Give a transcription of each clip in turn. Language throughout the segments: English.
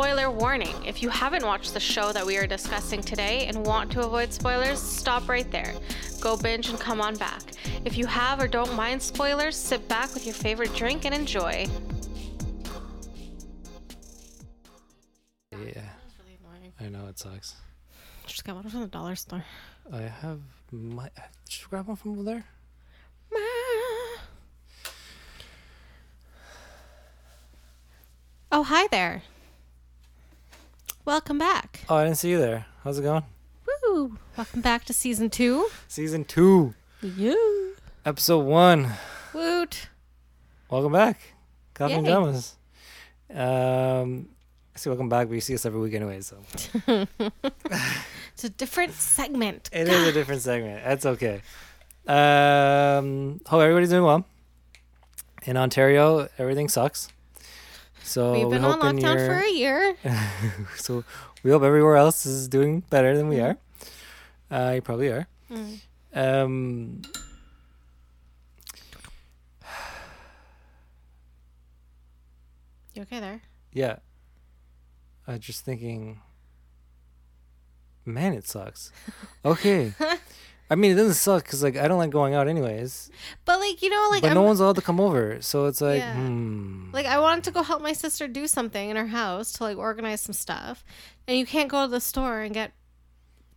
Spoiler warning if you haven't watched the show that we are discussing today and want to avoid spoilers, stop right there. Go binge and come on back. If you have or don't mind spoilers, sit back with your favorite drink and enjoy. Yeah, I know it sucks. Just got one from the dollar store. I have my. Just grab one from over there. Oh, hi there. Welcome back. Oh, I didn't see you there. How's it going? Woo! Welcome back to season two. Season two, Yeah. episode one. Woot. Welcome back, Coffee and Yay. Um, I say welcome back, but you see us every week anyway, so It's a different segment. it is a different segment. That's okay. Um, hope everybody's doing well. In Ontario, everything sucks. So We've we been on lockdown your- for a year. so we hope everywhere else is doing better than we Mhm. are. Uh, you probably are. Mm. Um, You okay there? yeah. I was just thinking, man, it sucks. Okay. I mean, it doesn't suck because like I don't like going out anyways. But like you know, like but I'm no one's allowed to come over, so it's like, Yeah. hmm. like I wanted to go help my sister do something in her house to like organize some stuff, and you can't go to the store and get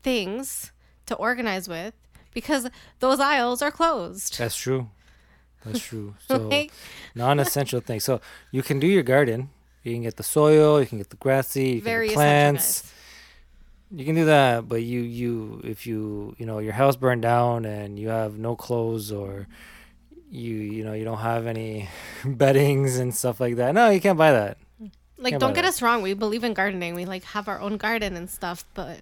things to organize with because those aisles are closed. That's true. That's true. So Like, non-essential things. So you can do your garden. You can get the soil. You can get the grassy. You can very get essential. plants. guys. You can do that, but you you if you you know your house burned down and you have no clothes or you you know you don't have any beddings and stuff like that. No, you can't buy that. Like, Can't don't get that. us wrong. We believe in gardening. We like have our own garden and stuff. But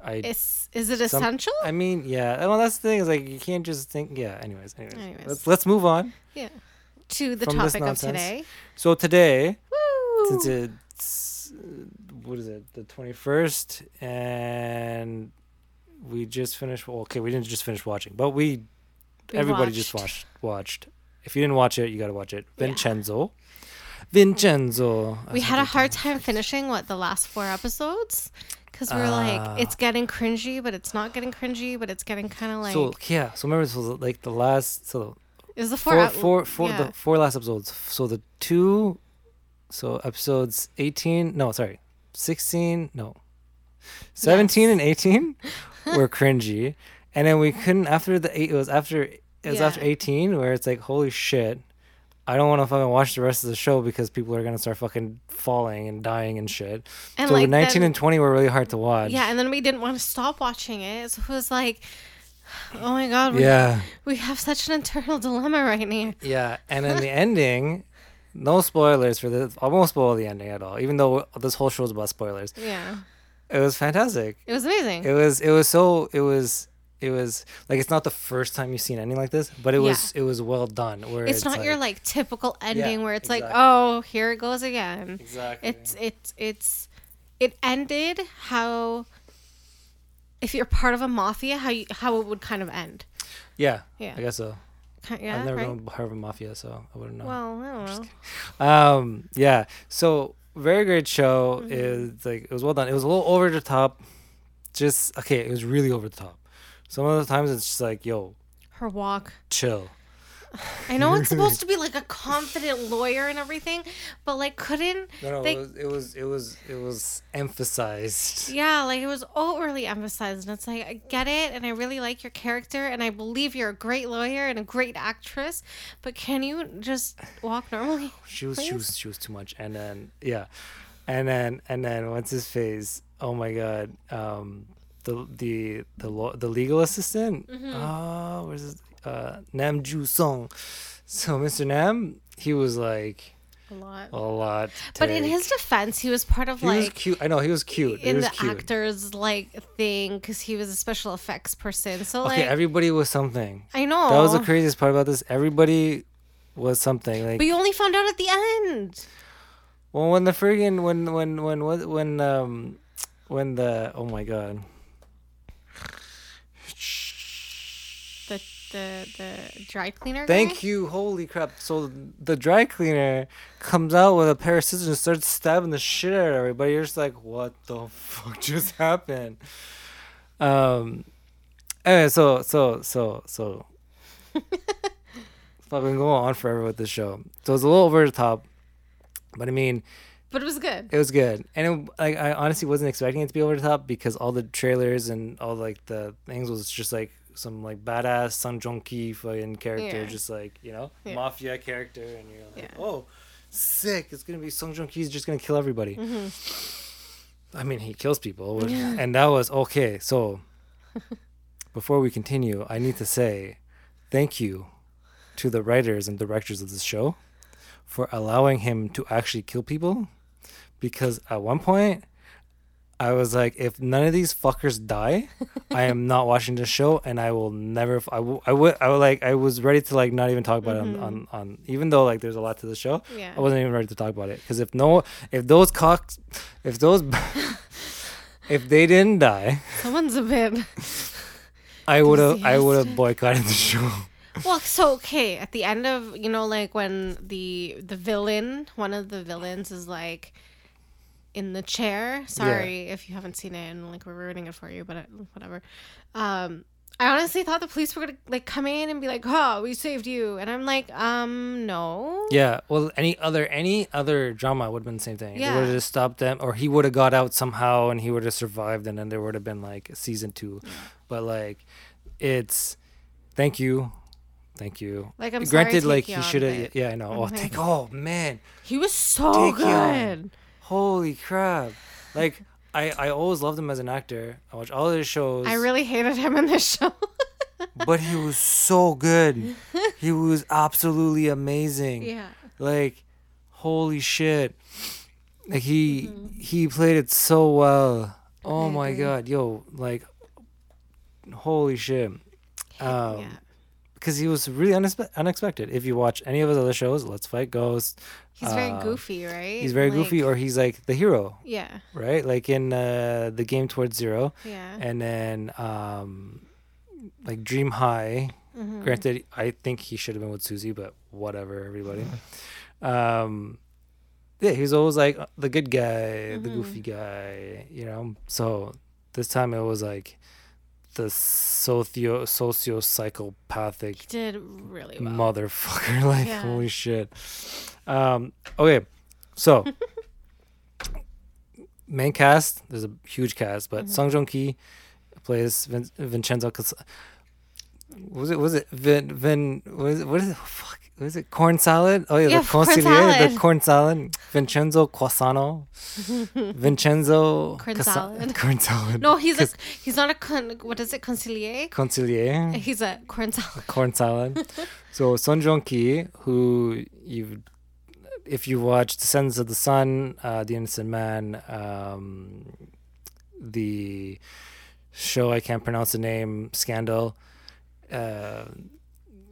I it's is it Some- essential? I mean, yeah. Well, that's the thing is like you can't just think. Yeah. Anyways, anyways. Anyways. Let's let's move on. yeah. To the topic of today. So today, Woo! since it's what is it, the twenty first, and we just finished. Well, okay, we didn't just finish watching, but we We everybody just watched. watched watched. If you didn't watch it, you got to watch it. Yeah. Vincenzo. Vincenzo. we had a hard time finishing what the last four episodes because we're Ah. like it's getting cringy but it's not getting cringy but it's getting kind of like so yeah, so remember this was like the last so it was the four four four four yeah. the four last episodes. So the two so episodes 18 no sorry 16 no 17 Yes. and 18 were cringy and then we couldn't after the eight it was after it was Yeah. after 18 where it's like holy shit I don't want to fucking watch the rest of the show because people are gonna start fucking falling and dying and shit. and so like 19 then- and 20 were really hard to watch. yeah and then we didn't want to stop watching it so it was like oh my god we, Yeah. we have such an internal dilemma right now Yeah, and then the ending, no spoilers for this. I won't spoil the ending at all, even though this whole show is about spoilers. yeah It was fantastic. it was amazing It was. It was so. It was. It was like it's not the first time you've seen anything like this, but it Yeah. was. It was well done. Where it's, it's, not your like typical ending where it's exactly. like oh here it goes again exactly. it's it's it's it ended how if you're part of a mafia how you, how it would kind of end yeah. yeah I guess so. Yeah I've never right? of a mafia, so I wouldn't know. well i don't know Um, yeah. So very great show. Mm-hmm. Is like it was well done. It was a little over the top. Just okay. It was really over the top. Some of the times it's just like, yo, her walk chill. I know it's supposed to be like a confident lawyer and everything but like couldn't No, no, They- it, was, it was it was it was emphasized. yeah like it was overly emphasized and it's like i get it and i really like your character and i believe you're a great lawyer and a great actress but can you just walk normally She was she was she was too much. And then yeah, and then and then what's his face? Oh my god. Um, the the the law, the legal assistant. Mm-hmm. Oh, where's his uh Nam Ju Song? So Mr. Nam, he was like a lot a lot. but in his defense he was part of like. he was cute. I know he was cute. In was the cute. actors like thing because he was a special effects person. So Okay, like everybody was something. I know That was the craziest part about this. Everybody was something like but you only found out at the end. Well, when the friggin' when when when when um when the oh my god The the dry cleaner. Thank guy? you. Holy crap. So the dry cleaner comes out with a pair of scissors and starts stabbing the shit out of everybody. You're just like, what the fuck just happened? Um anyway, so so so so fucking go on forever with this show. So it's a little over the top. But I mean, But it was good. it was good, and it, like I honestly wasn't expecting it to be over the top because all the trailers and all like the things was just like some like badass Song Joong Ki fucking character, Yeah. just like you know Yeah. mafia character, and you're like, Yeah. oh, sick! It's gonna be Song Joong Ki's just gonna kill everybody. Mm-hmm. I mean, he kills people, which- and that was okay. So before we continue, I need to say thank you to the writers and directors of this show for allowing him to actually kill people because at one point I was like if none of these fuckers die I am not watching this show and I will never I will I would I would like I was ready to like not even talk about it on, mm-hmm. on on even though like there's a lot to the show Yeah. I wasn't even ready to talk about it because if no if those cocks if those if they didn't die Someone's a bit. I would have I would have boycotted the show Well, so okay, at the end of you know, like when the the villain, one of the villains is like in the chair. Sorry if you haven't seen it, and like we're ruining it for you, but uh, whatever. Um, I honestly thought the police were gonna like come in and be like, "Oh, we saved you," and I'm like, um, no. Yeah, well, any other any other drama would have been the same thing. It Yeah. would have just stopped them, or he would have got out somehow, and he would have survived, and then there would have been like season two. But like, it's thank you, thank you. Like, I'm sorry, Granted, like he should have. Yeah, I know. Oh, like- Oh man, He was so good. Holy crap! Like I I always loved him as an actor. I watch all his shows. I really hated him in this show. but he was so good. he was absolutely amazing. yeah. like holy shit like he he played it so well oh my god yo like holy shit um yeah. because he was really unespe- unexpected if you watch any of his other shows let's fight ghost He's very uh, goofy, right? he's very Like, goofy or he's like the hero Yeah. right like in uh the game towards zero Yeah. and then um like dream high Mhm. Granted, I think he should have been with Suzy, but whatever, everybody. um, yeah, he's always like the good guy, the Mhm. goofy guy, you know. So this time it was like the socio socio psychopathic He did really well. motherfucker. Like Yeah. holy shit. Um, okay, so main cast. There's a huge cast, but Mhm. Song Joong Ki plays Vin- Vincenzo. Cas- was it? Was it Vin? Vin? Was it? What is it? Fuck. Was it corn salad? Oh yeah, Yeah, the corn consigliere, salad. the corn salad. Vincenzo Cassano. Vincenzo Corn Casa- salad. Corn salad. No, he's a he's not a con, what is it concilier? consigliere. He's a corn salad. corn salad. so Song Joong Ki, who you, if you watch Descendants of the Sun, uh, The Innocent Man, um, the show I can't pronounce the name, Scandal, uh,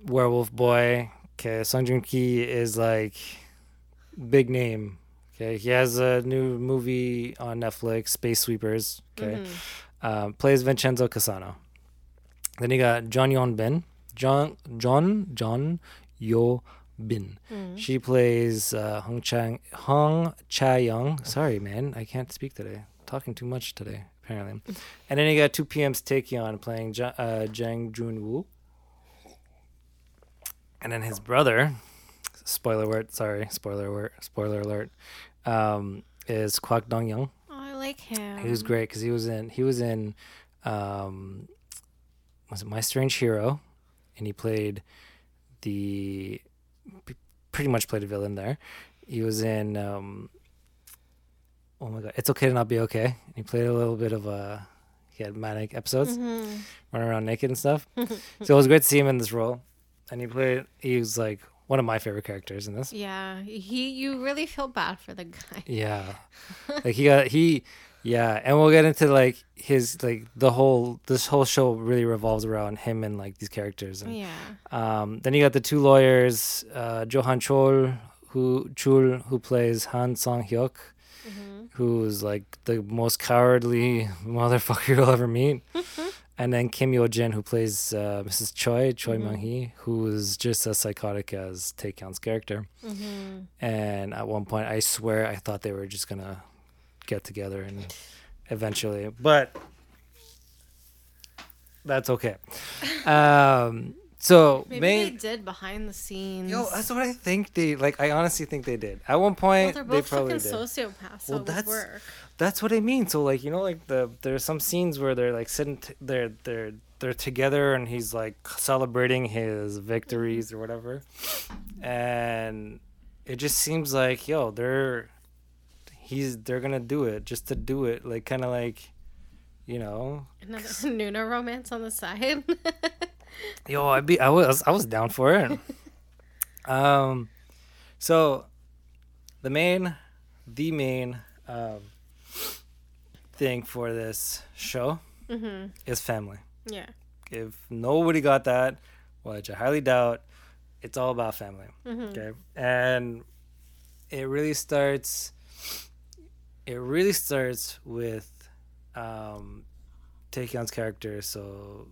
Werewolf Boy. Okay, Song Joong Ki is like big name. Okay, he has a new movie on Netflix, Space Sweepers. Okay Mhm. um, plays Vincenzo Cassano. Then you got Jeon Yeo Been. John John John Yo Bin. Mm. She plays uh, Hong Chang Hong Cha Young. Sorry, man, I can't speak today. talking too much today, apparently. And then you got 2 PM's Taecyeon playing ja- uh, Jang Jun Woo. And then his brother, spoiler alert, sorry, spoiler alert, spoiler alert, um, is Kwak Dong Yeon. Oh, I like him. He was great because he was in he was in um was it My Strange Hero, and he played the pretty much played a villain there. He was in um oh my god, it's okay to not be okay. And he played a little bit of a he had manic episodes, Mhm. running around naked and stuff. so it was great to see him in this role, and he played he was like one of my favorite characters in this. Yeah, he. You really feel bad for the guy. Yeah. like he got he yeah, and we'll get into like his like the whole this whole show really revolves around him and like these characters and Yeah. um then you got the two lawyers, uh Johan Chol who Chul who plays Han Song Hyuk, hmm who's like the most cowardly motherfucker you'll ever meet. and then Kim Yeo Jin, who plays uh, Mrs. Choi Choi Mhm. Myung Hee, who is just as psychotic as Taecyeon's character. Mm-hmm. And at one point, I swear I thought they were just gonna get together and eventually, but that's okay. Um, so Maybe May- they did behind the scenes. Yo, that's what I think they like. I honestly think they did. At one well, point, they're they both probably fucking did. sociopaths, Well, that's- work. That's what I mean. So like you know, like the there's some scenes where they're like sitting, t- they're they're they're together, and he's like celebrating his victories or whatever, and it just seems like yo, they're he's they're gonna do it just to do it, like kind of like, you know, Another Nuna romance on the side. Yo, I be I was I was down for it. um, so the main, the main um thing for this show mm-hmm. is family. Yeah. If nobody got that, which I highly doubt, it's all about family. Mm-hmm. Okay, and it really starts. It really starts with um, Taecyeon's character, so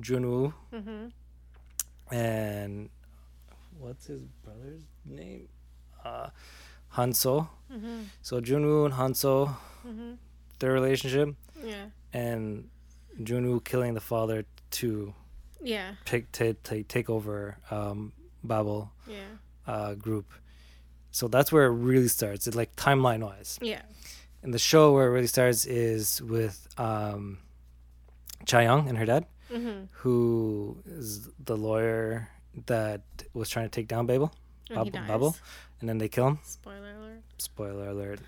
Junwoo Mm-hmm. and what's his brother's name? Uh, Hanseo. Mm-hmm. So Junwoo and Hanseo, Mm-hmm. Their relationship, Yeah. and Junwoo killing the father to Yeah. take to, to take over um, Babel Yeah. uh, group. So that's where it really starts. It like timeline wise. Yeah. And the show where it really starts is with um, Cha Young and her dad, Mm-hmm. who is the lawyer that was trying to take down Babel. Bubble- dies. Bubble? And then they kill him. Spoiler alert. Spoiler alert.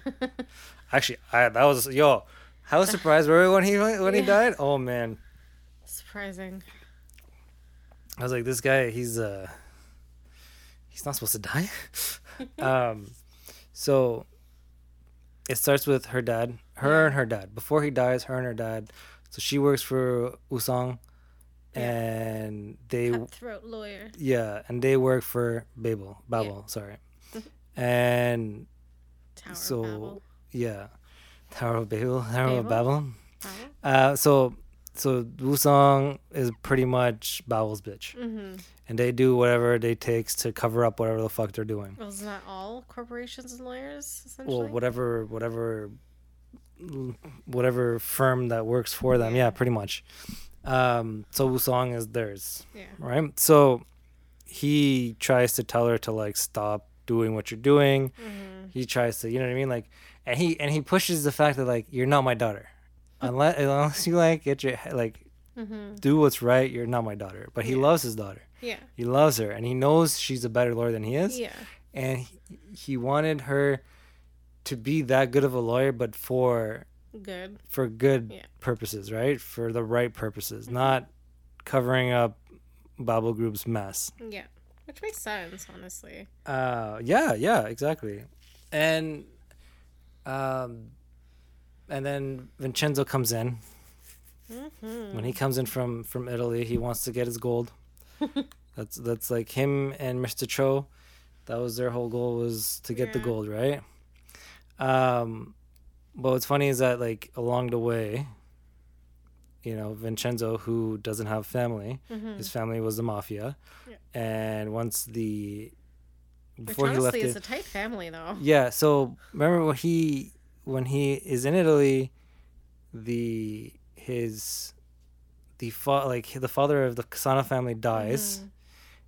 Actually, I that was yo. How surprised were we when he when he Yeah. died? Oh man, Surprising. I was like, this guy, he's uh, he's not supposed to die. um, so it starts with her dad, her and her dad. Before he dies, her and her dad. So she works for Wusang, Yeah. and they Cutthroat lawyer. yeah, and they work for Babel. Babel, sorry, and Tower So- of Babel. yeah, Tower of Babel, Tower of Babel? Babel. Babel? Uh, so so Wusang is pretty much Babel's bitch, Mm-hmm. and they do whatever they takes to cover up whatever the fuck they're doing. Well, isn't that all corporations and lawyers, essentially? Well, whatever whatever whatever firm that works for them, yeah, Yeah. pretty much. Um, so Wusang is theirs, Yeah. right? So he tries to tell her to like stop doing what you're doing. Mm-hmm. He tries to, you know what I mean, like, and he and he pushes the fact that like you're not my daughter, unless unless you like get your like Mm-hmm. do what's right. You're not my daughter, but he Yeah. loves his daughter. Yeah. He loves her, and he knows she's a better lawyer than he is. Yeah. And he, he wanted her to be that good of a lawyer, but for Good. for good Yeah. purposes, right? For the right purposes, not covering up Babel Group's mess. Yeah. Which makes sense, honestly. Uh, yeah, yeah, exactly. And um, and then Vincenzo comes in. Mm-hmm. When he comes in from from Italy, he wants to get his gold. that's that's like him and Mr. Cho. That was their whole goal was to get the gold, right? Um, but what's funny is that like along the way, you know, Vincenzo, who doesn't have family, Mm-hmm. his family was the mafia, Yeah. and once the Which before he left honestly it, is a tight family, though. yeah. So remember when he when he is in Italy, the his the fa- like the father of the Cassano family dies, Mhm.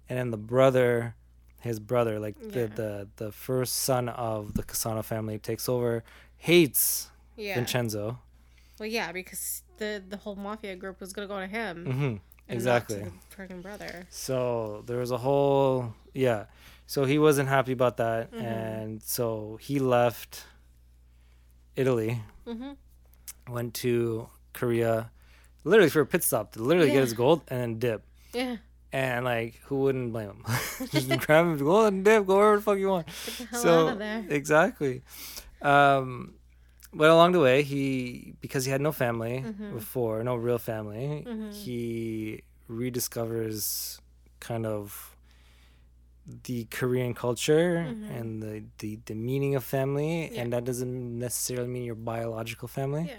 and then the brother, his brother, like Yeah. the the the first son of the Cassano family takes over, hates Yeah. Vincenzo. Well, yeah, because the the whole mafia group was gonna go to him. hmm Exactly. freaking brother. So there was a whole yeah. So he wasn't happy about that, Mhm. and so he left Italy Mm-hmm. went to Korea, literally for a pit stop to literally Yeah. get his gold and then dip. Yeah. And like, who wouldn't blame him? Just grab his gold and dip, go wherever the fuck you want. Get the hell so out of there. exactly. Um, but along the way, he because he had no family Mhm. before, no real family, Mhm. he rediscovers kind of the Korean culture Mhm. and the, the the meaning of family, Yeah. and that doesn't necessarily mean your biological family Yeah.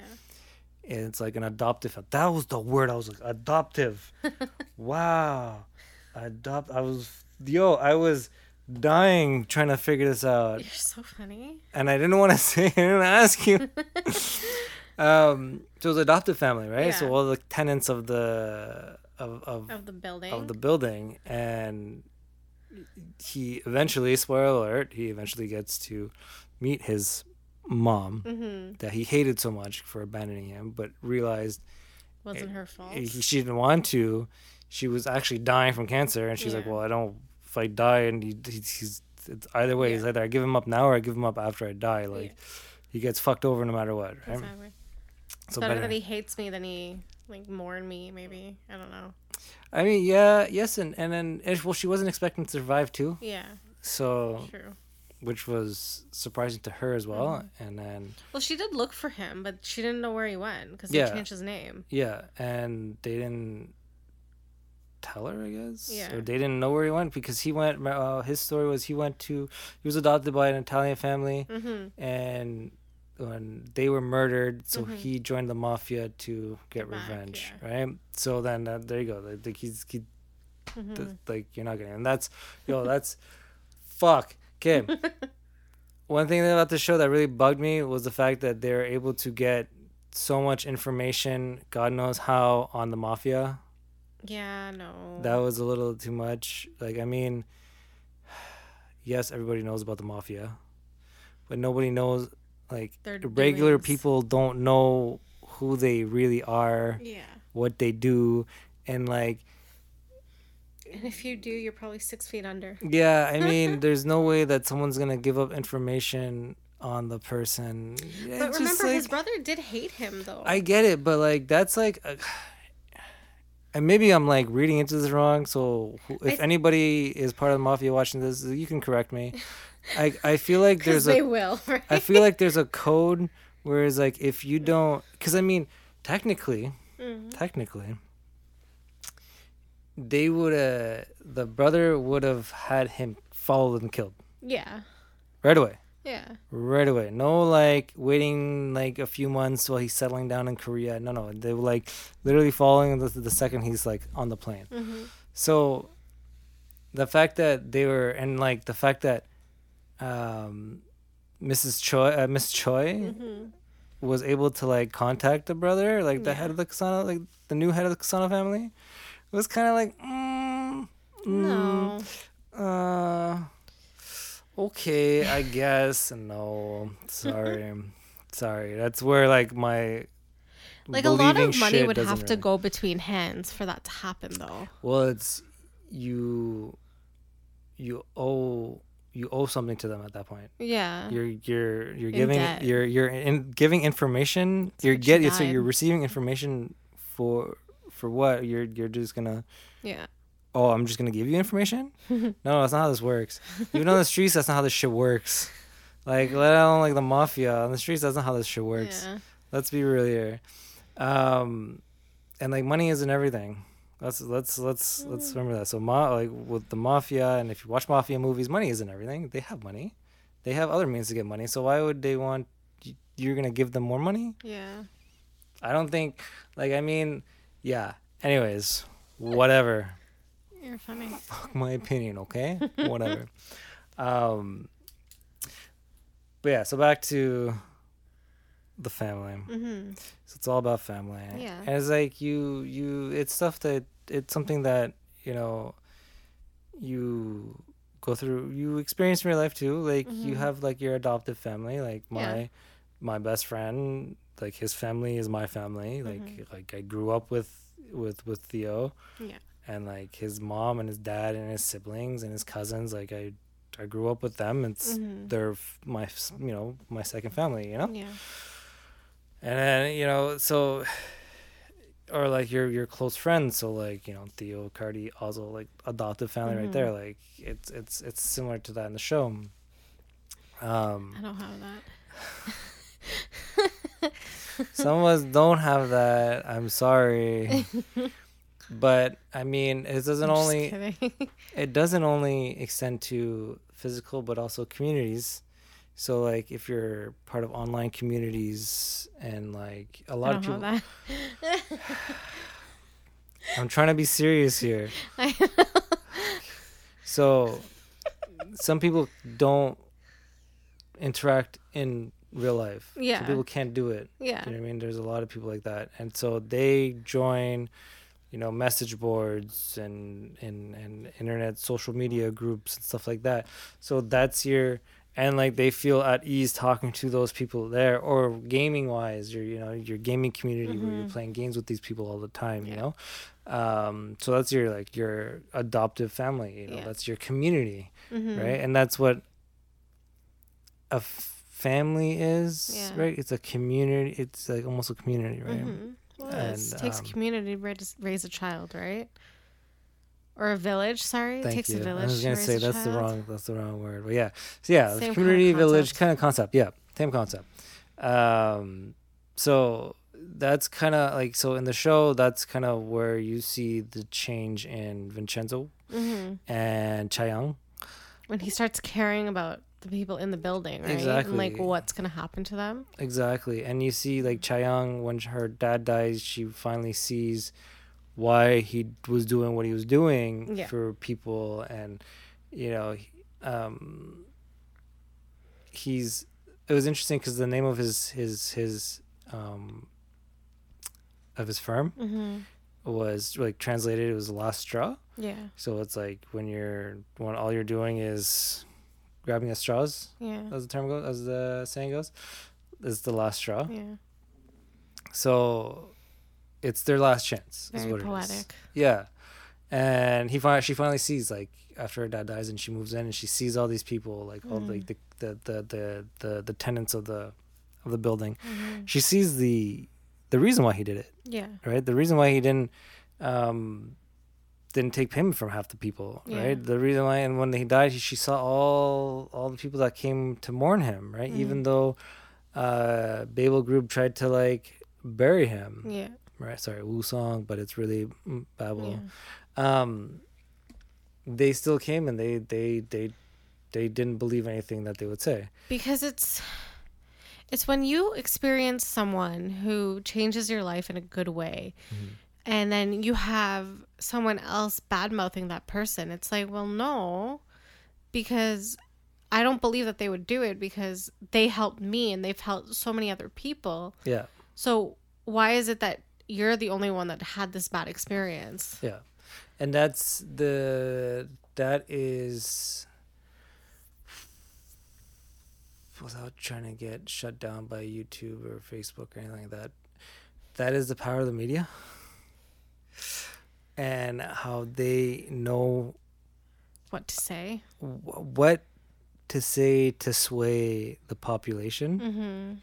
it's like an adoptive. That was the word I was like adoptive. wow, adopt. I was yo. I was dying trying to figure this out, You're so funny. and I didn't want to say. I didn't ask you. um, so it was adoptive family, right? Yeah. So all the tenants of the of of Of the building. of the building and he eventually spoiler alert he eventually gets to meet his mom mm-hmm. that he hated so much for abandoning him but realized Wasn't her fault. he, she didn't want to she was actually dying from cancer and she's like well i don't if i die and he, he, he's it's either way Yeah. either i give him up now or i give him up after i die like Yeah. he gets fucked over no matter what right Exactly. It's so better better- that he hates me than he like mourn me. Maybe I don't know. i mean yeah yes and and then and, well she wasn't expecting to survive too Yeah, so true. which was surprising to her as well. Mm-hmm. And then Well, she did look for him, but she didn't know where he went because Yeah. he changed his name. yeah, and they didn't tell her, I guess. Yeah. Or they didn't know where he went because he went. Uh, his story was he went to he was adopted by an Italian family, Mm-hmm. and when they were murdered, so Mhm. he joined the mafia to get back, revenge, right? So then uh, there you go. Like, he's he, Mm-hmm. th- like you're not getting, and that's yo, that's fuck. Okay. One thing about the show that really bugged me was the fact that they're able to get so much information, God knows how, on the mafia. Yeah, no. That was a little too much. Like, I mean, yes, everybody knows about the mafia, but nobody knows. Like, Their regular doings. people don't know who they really are, Yeah, what they do, and like, and if you do, you're probably six feet under. Yeah, I mean, there's no way that someone's gonna give up information on the person. Yeah, But it's remember, his brother did hate him though. I get it, but like that's like, and maybe I'm like reading into this wrong. So if th- anybody is part of the mafia watching this, you can correct me. I I feel like there's they a will. Right? I feel like there's a code whereas like if you don't, because I mean, technically, Mhm. technically they would uh the brother would have had him followed and killed Yeah, right away yeah. right away no like waiting like a few months while he's settling down in korea no no they were like literally following the, the second he's like on the plane Mm-hmm. so the fact that they were and like the fact that um mrs choi uh, miss choi Mm-hmm. was able to like contact the brother, like the Yeah. head of the Cassano, like the new head of the Cassano family. It was kind of like, mm, mm, No. uh, okay, I guess. No, sorry, sorry. That's where like my Like a lot of money would have to go between hands for that to happen, though. Well, it's you. You owe you owe something to them at that point. Yeah. You're you're you're In giving debt. you're you're in giving information. you're what you getting so you're receiving information for for what? You're you're just gonna yeah. Oh I'm just gonna give you information? no, that's not how this works. Even on the streets, that's not how this shit works. Like let alone like the mafia on the streets, that's not how this shit works. Yeah. Let's be real here. Um, and like money isn't everything. Let's let's let's let's Mm. remember that. So ma- like with the mafia, and if you watch mafia movies, money isn't everything. They have money. They have other means to get money. So why would they want you're gonna give them more money? Yeah. I don't think. Like I mean, yeah. Anyways, whatever. You're funny. Fuck my opinion, okay? whatever. Um. But yeah, so back to the family. Mm-hmm. So it's all about family. Yeah. And it's like you you it's stuff that it's something that, you know, you go through you experience in your life too. Like you Mhm. have like your adoptive family, like my Yeah. my best friend, like his family is my family. Like Mhm. like I grew up with with with Theo. Yeah. And like his mom and his dad and his siblings and his cousins, like I I grew up with them. It's Mhm. they're my you know, my second family, you know? Yeah. and then you know so or like your your close friends so like you know theo cardi also like adoptive family right Mhm. there like it's it's it's similar to that in the show um I don't have that. some of us don't have that i'm sorry but i mean it doesn't only it doesn't only extend to physical but also communities So like if you're part of online communities and like a lot of people. I'm trying to be serious here. So some people don't interact in real life. Yeah. Some people can't do it. yeah. You know what I mean? There's a lot of people like that. And so they join, you know, message boards and, and, and internet social media groups and stuff like that. So that's your and like they feel at ease talking to those people there or gaming wise your you know your gaming community where you're Mhm. playing games with these people all the time you know um so that's your like your adoptive family you know Yeah. that's your community Mhm. right and that's what a f- family is Yeah. right it's a community it's like almost a community right Mhm. Well, And, it takes um, a community to raise, raise a child, right? Or a village. Sorry, Thank it takes you. a village. I was gonna raise say that's the wrong that's the wrong word, but yeah, so yeah, Same kind of community village kind of concept. Yeah, same concept. Um, so that's kind of like so in the show. That's kind of where you see the change in Vincenzo Mhm. and Cha Young. When he starts caring about the people in the building, right? And like what's gonna happen to them. Exactly, and you see like Cha Young when her dad dies, she finally sees why he was doing what he was doing Yeah. for people, and you know, um, he's. It was interesting because the name of his his his um of his firm Mm-hmm. was like translated. It was last straw. Yeah. So it's like when you're when all you're doing is grabbing at straws, Yeah. as the term goes, as the saying goes, is the last straw. Yeah. So it's their last chance. is Very what It is. poetic. Yeah, and he finally she finally sees like after her dad dies and she moves in and she sees all these people like all Mm. like the the, the the the the tenants of the of the building. Mhm. She sees the the reason why he did it. Yeah. Right, the reason why he didn't um didn't take payment from half the people. Yeah. Right, the reason why and when he died, she saw all all the people that came to mourn him. Right, Mhm. even though uh Babel Group tried to like bury him Yeah. right sorry Wusang but it's really mm, Babel Yeah. um they still came and they they they they didn't believe anything that they would say because it's it's when you experience someone who changes your life in a good way Mhm. and then you have someone else bad mouthing that person it's like well no because i don't believe that they would do it because they helped me and they've helped so many other people. Yeah. So why is it that you're the only one that had this bad experience? Yeah. And that's the that is without trying to get shut down by YouTube or Facebook or anything like that that is the power of the media and how they know what to say wh- what to say to sway the population. mm-hmm.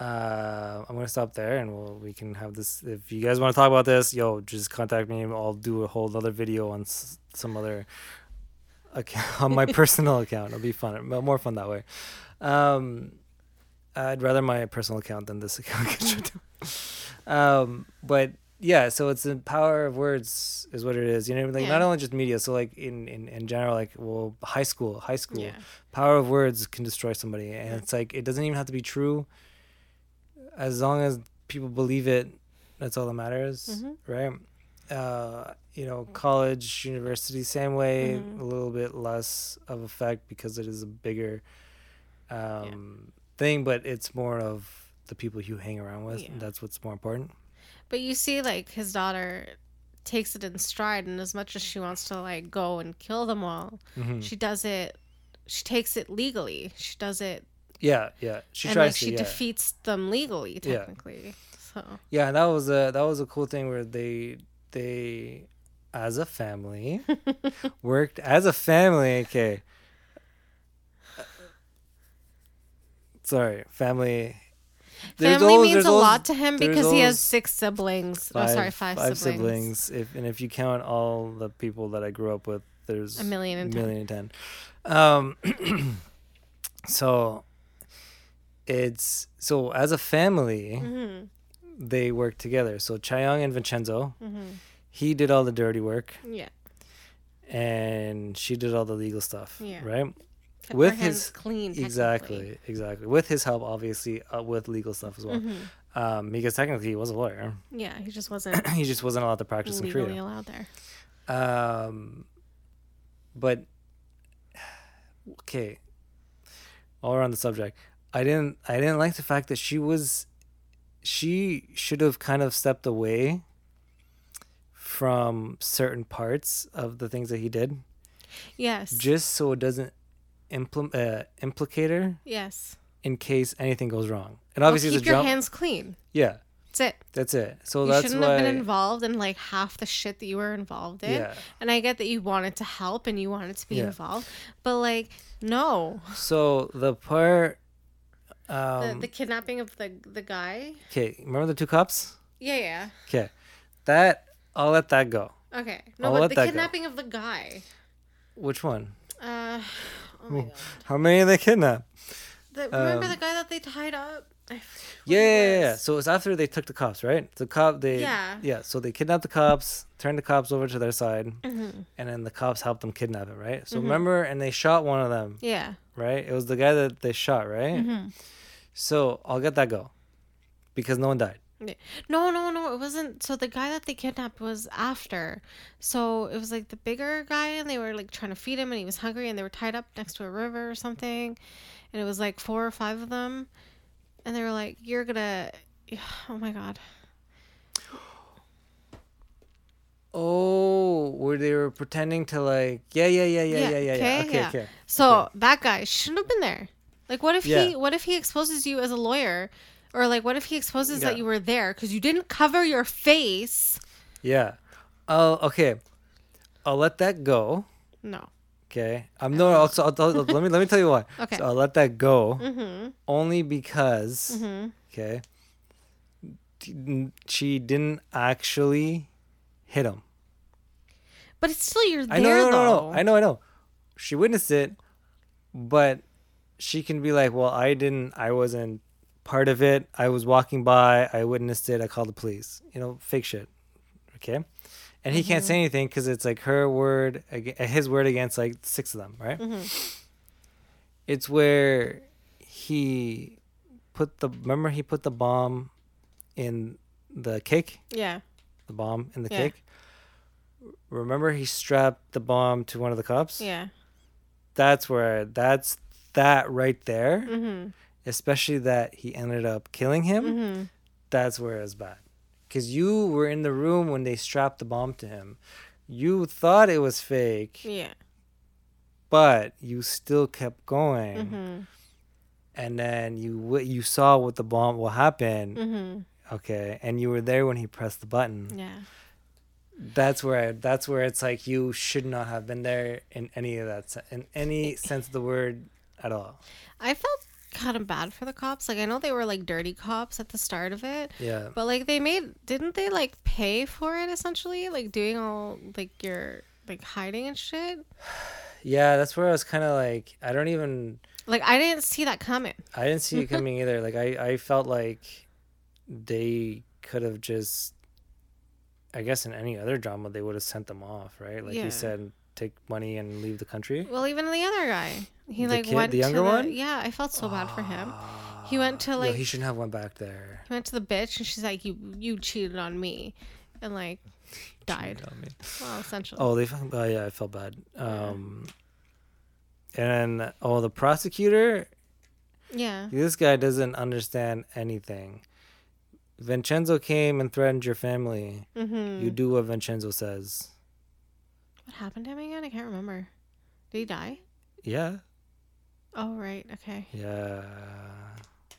Uh, I'm gonna stop there, and we'll we can have this. If you guys want to talk about this, yo, just contact me. I'll do a whole other video on s- some other account on my personal account. It'll be fun, more fun that way. Um, I'd rather my personal account than this account get shut down. Um, but yeah, so it's the power of words is what it is. You know, like Yeah. not only just media. So like in, in in general, like well, high school, high school yeah power of words can destroy somebody and Yeah. it's like it doesn't even have to be true as long as people believe it that's all that matters Mhm. right uh you know college university same way Mhm. a little bit less of effect because it is a bigger um thing but it's more of the people you hang around with that's what's more important But you see, like his daughter takes it in stride, and as much as she wants to like go and kill them all, Mhm. she does it. She takes it legally. She does it, yeah yeah she and tries like she yeah. defeats them legally, Yeah. technically. So Yeah, that was a that was a cool thing where they they as a family worked as a family. Okay. Sorry, family. There's family those- means a those lot to him because he has six siblings. oh, sorry, five, siblings. siblings. If and if you count all the people that I grew up with, there's A million and ten. million and ten. Um, so it's so as a family, Mm-hmm. they work together. So Cha Young and Vincenzo, Mm-hmm. he did all the dirty work Yeah. and she did all the legal stuff Yeah. right kept With his- clean. Exactly, exactly. With his help, obviously, uh, with legal stuff as well. Mm-hmm. Um, because technically he was a lawyer. Yeah, he just wasn't he just wasn't allowed to practice in legally Korea. allowed there. Um, but okay, all around the subject, I didn't. I didn't like the fact that she was. She should have kind of stepped away from certain parts of the things that he did, Yes. just so it doesn't impl- uh, implicate her yes. in case anything goes wrong. And Well, obviously, keep the your drum. hands clean. yeah, That's it. that's it. So you that's shouldn't why. have been involved in like half the shit that you were involved in. Yeah. And I get that you wanted to help and you wanted to be Yeah. involved, but like no, So the part. the, Um, the kidnapping of the the guy. okay, remember the two cops? Yeah, yeah. Okay, that I'll let that go. Okay. No, I'll but let the that go. kidnapping of the guy. Which one? Uh, oh my god. How many did they kidnap? The, remember Um, the guy that they tied up? Yeah, Yeah, it yeah, yeah, yeah. was. After they took the cops, right? The cop, they Yeah. yeah. So they kidnapped the cops, turned the cops over to their side, Mm-hmm. and then the cops helped them kidnap it, right? So remember, and they shot one of them, Yeah. right? It was the guy that they shot, right? Mm-hmm. So I'll get that go, because no one died. Yeah. No, no, no. It wasn't. So the guy that they kidnapped was after. So it was like the bigger guy, and they were like trying to feed him, and he was hungry, and they were tied up next to a river or something. And it was like four or five of them, and they were like, "You're gonna." Oh my god. Oh, where they were pretending to like, yeah, yeah, yeah, yeah, Yeah, yeah, yeah, yeah. okay, Okay, yeah. okay. So that guy shouldn't have been there. Like, what if he? What if he exposes you as a lawyer, or like, what if he exposes Yeah. that you were there because you didn't cover your face? Yeah. Oh, okay. I'll let that go. No. Okay. I'm no. I'll, I'll, I'll, let me let me tell you why. Okay. So I'll let that go Mm-hmm. only because Mm-hmm. okay. She didn't actually hit him. But it's still you're there I know, no, no, though. no. I know, I know. She witnessed it, but she can be like, "Well, I didn't. I wasn't part of it. I was walking by. I witnessed it. I called the police. You know, fake shit. Okay." And he can't say Mm-hmm. anything because it's like her word, his word against like six of them, right? Mm-hmm. It's where he put the. Remember, he put the bomb in the cake. Yeah. The bomb in the Yeah. cake. Remember, he strapped the bomb to one of the cops Yeah. that's where that's that right there Mm-hmm. Especially that he ended up killing him Mm-hmm. that's where it's bad because you were in the room when they strapped the bomb to him you thought it was fake Yeah. but you still kept going Mm-hmm. and then you you saw what the bomb will happen Mm-hmm. okay and you were there when he pressed the button Yeah. that's where that's where it's like you should not have been there in any of that in any sense of the word at all I felt kind of bad for the cops. Like I know they were like dirty cops at the start of it, yeah but like they made didn't they like pay for it essentially? Like doing all like your like hiding and shit. Yeah, that's where I was kind of like, I don't even, Like I didn't see that coming. I didn't see it coming either. Like, I, I felt like they could have just, I guess in any other drama, they would have sent them off, right? Like Yeah. you said, take money and leave the country. Well, even the other guy, he The like kid- went the younger to the, one? Yeah, I felt so bad for him. He went to Yo, like he shouldn't have went back there. he went to the bitch and she's like, "You you cheated on me," and like died. Well, essentially. Oh, they fucking, oh yeah, I felt bad. Um, and then, oh, the prosecutor, Yeah. this guy doesn't understand anything. Vincenzo came and threatened your family. Mm-hmm. You do what Vincenzo says. What happened to him again? I can't remember. Did he die? Yeah. Oh right. Okay. Yeah.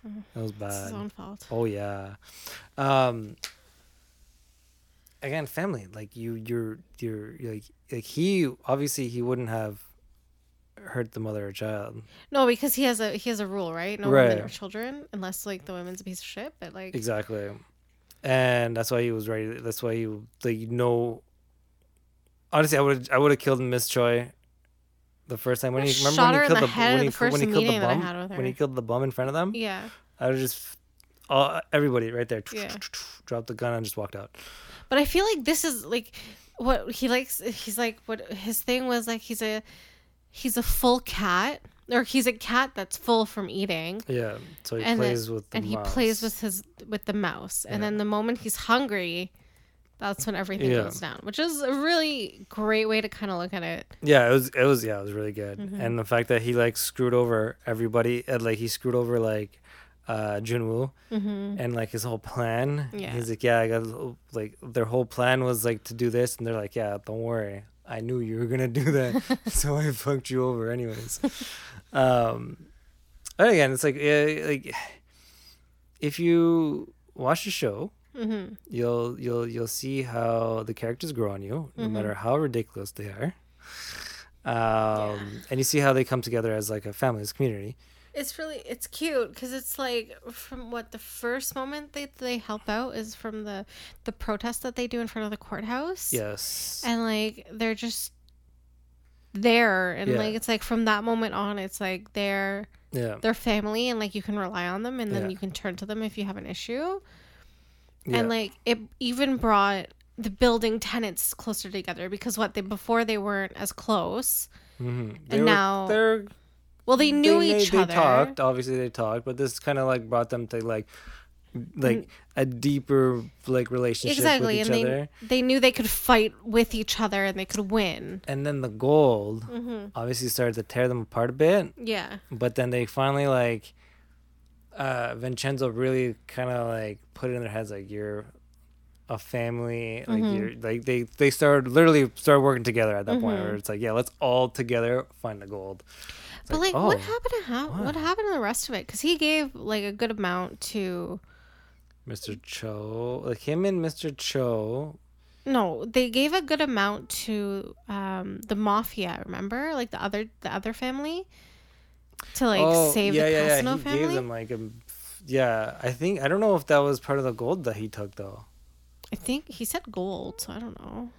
That It was It's his own fault. Oh yeah. Um again, family. Like you you're you're like like he obviously he wouldn't have hurt the mother or child. No, because he has a he has a rule, right? No women or children, unless like the woman's a piece of shit. But like, Exactly. And that's why he was ready. That's why he like know honestly I would I would have killed Miss Choi the first time when he remember when he killed the the, when he, the when he killed the meeting that I bum when he killed the bum in front of them yeah. I would just all everybody right there Yeah. dropped the gun and just walked out. But I feel like this is like what he likes. He's like what his thing was like. He's a he's a full cat, or he's a cat that's full from eating. Yeah. So he and then- plays with the and he plays with his with the mouse and Yeah. then the moment he's hungry that's when everything Yeah. goes down which is a really great way to kind of look at it Yeah, it was it was yeah, it was really good. Mm-hmm. And the fact that he like screwed over everybody, and, like he screwed over like uh Junwoo and like his whole plan. Mm-hmm. Yeah. He's like, yeah, I got like their whole plan was like to do this, and they're like, yeah, don't worry, I knew you were gonna do that, so I fucked you over anyways. um, and again, it's like yeah, like if you watch the show. Mm-hmm. You'll you'll you'll see how the characters grow on you, no Mm-hmm. matter how ridiculous they are. Um, and you see how they come together as like a family, as a community. it's really it's cute because it's like from what the first moment they, they help out is from the the protest that they do in front of the courthouse Yes. and like they're just there and Yeah. like it's like from that moment on it's like they're yeah. their family and like you can rely on them and then Yeah. you can turn to them if you have an issue Yeah. and like it even brought the building tenants closer together because what they before they weren't as close hmm and now- they're well they knew they, each they other They talked. Obviously, they talked, but this kind of like brought them to like like a deeper like relationship exactly with and each they other. they knew they could fight with each other and they could win And then the gold hmm obviously started to tear them apart a bit. yeah but then they finally like uh vincenzo really kind of like put it in their heads like you're a family like Mhm. you're like they they started literally started working together at that point Mhm. where it's like yeah let's all together find the gold It's but like, oh, what happened to how what? what? happened to the rest of it because he gave like a good amount to mr cho like him and mr cho no they gave a good amount to um the mafia remember like the other the other family to like oh save yeah the yeah Cassano yeah he family gave them like a yeah i think i don't know if that was part of the gold that he took though I think he said gold, so I don't know.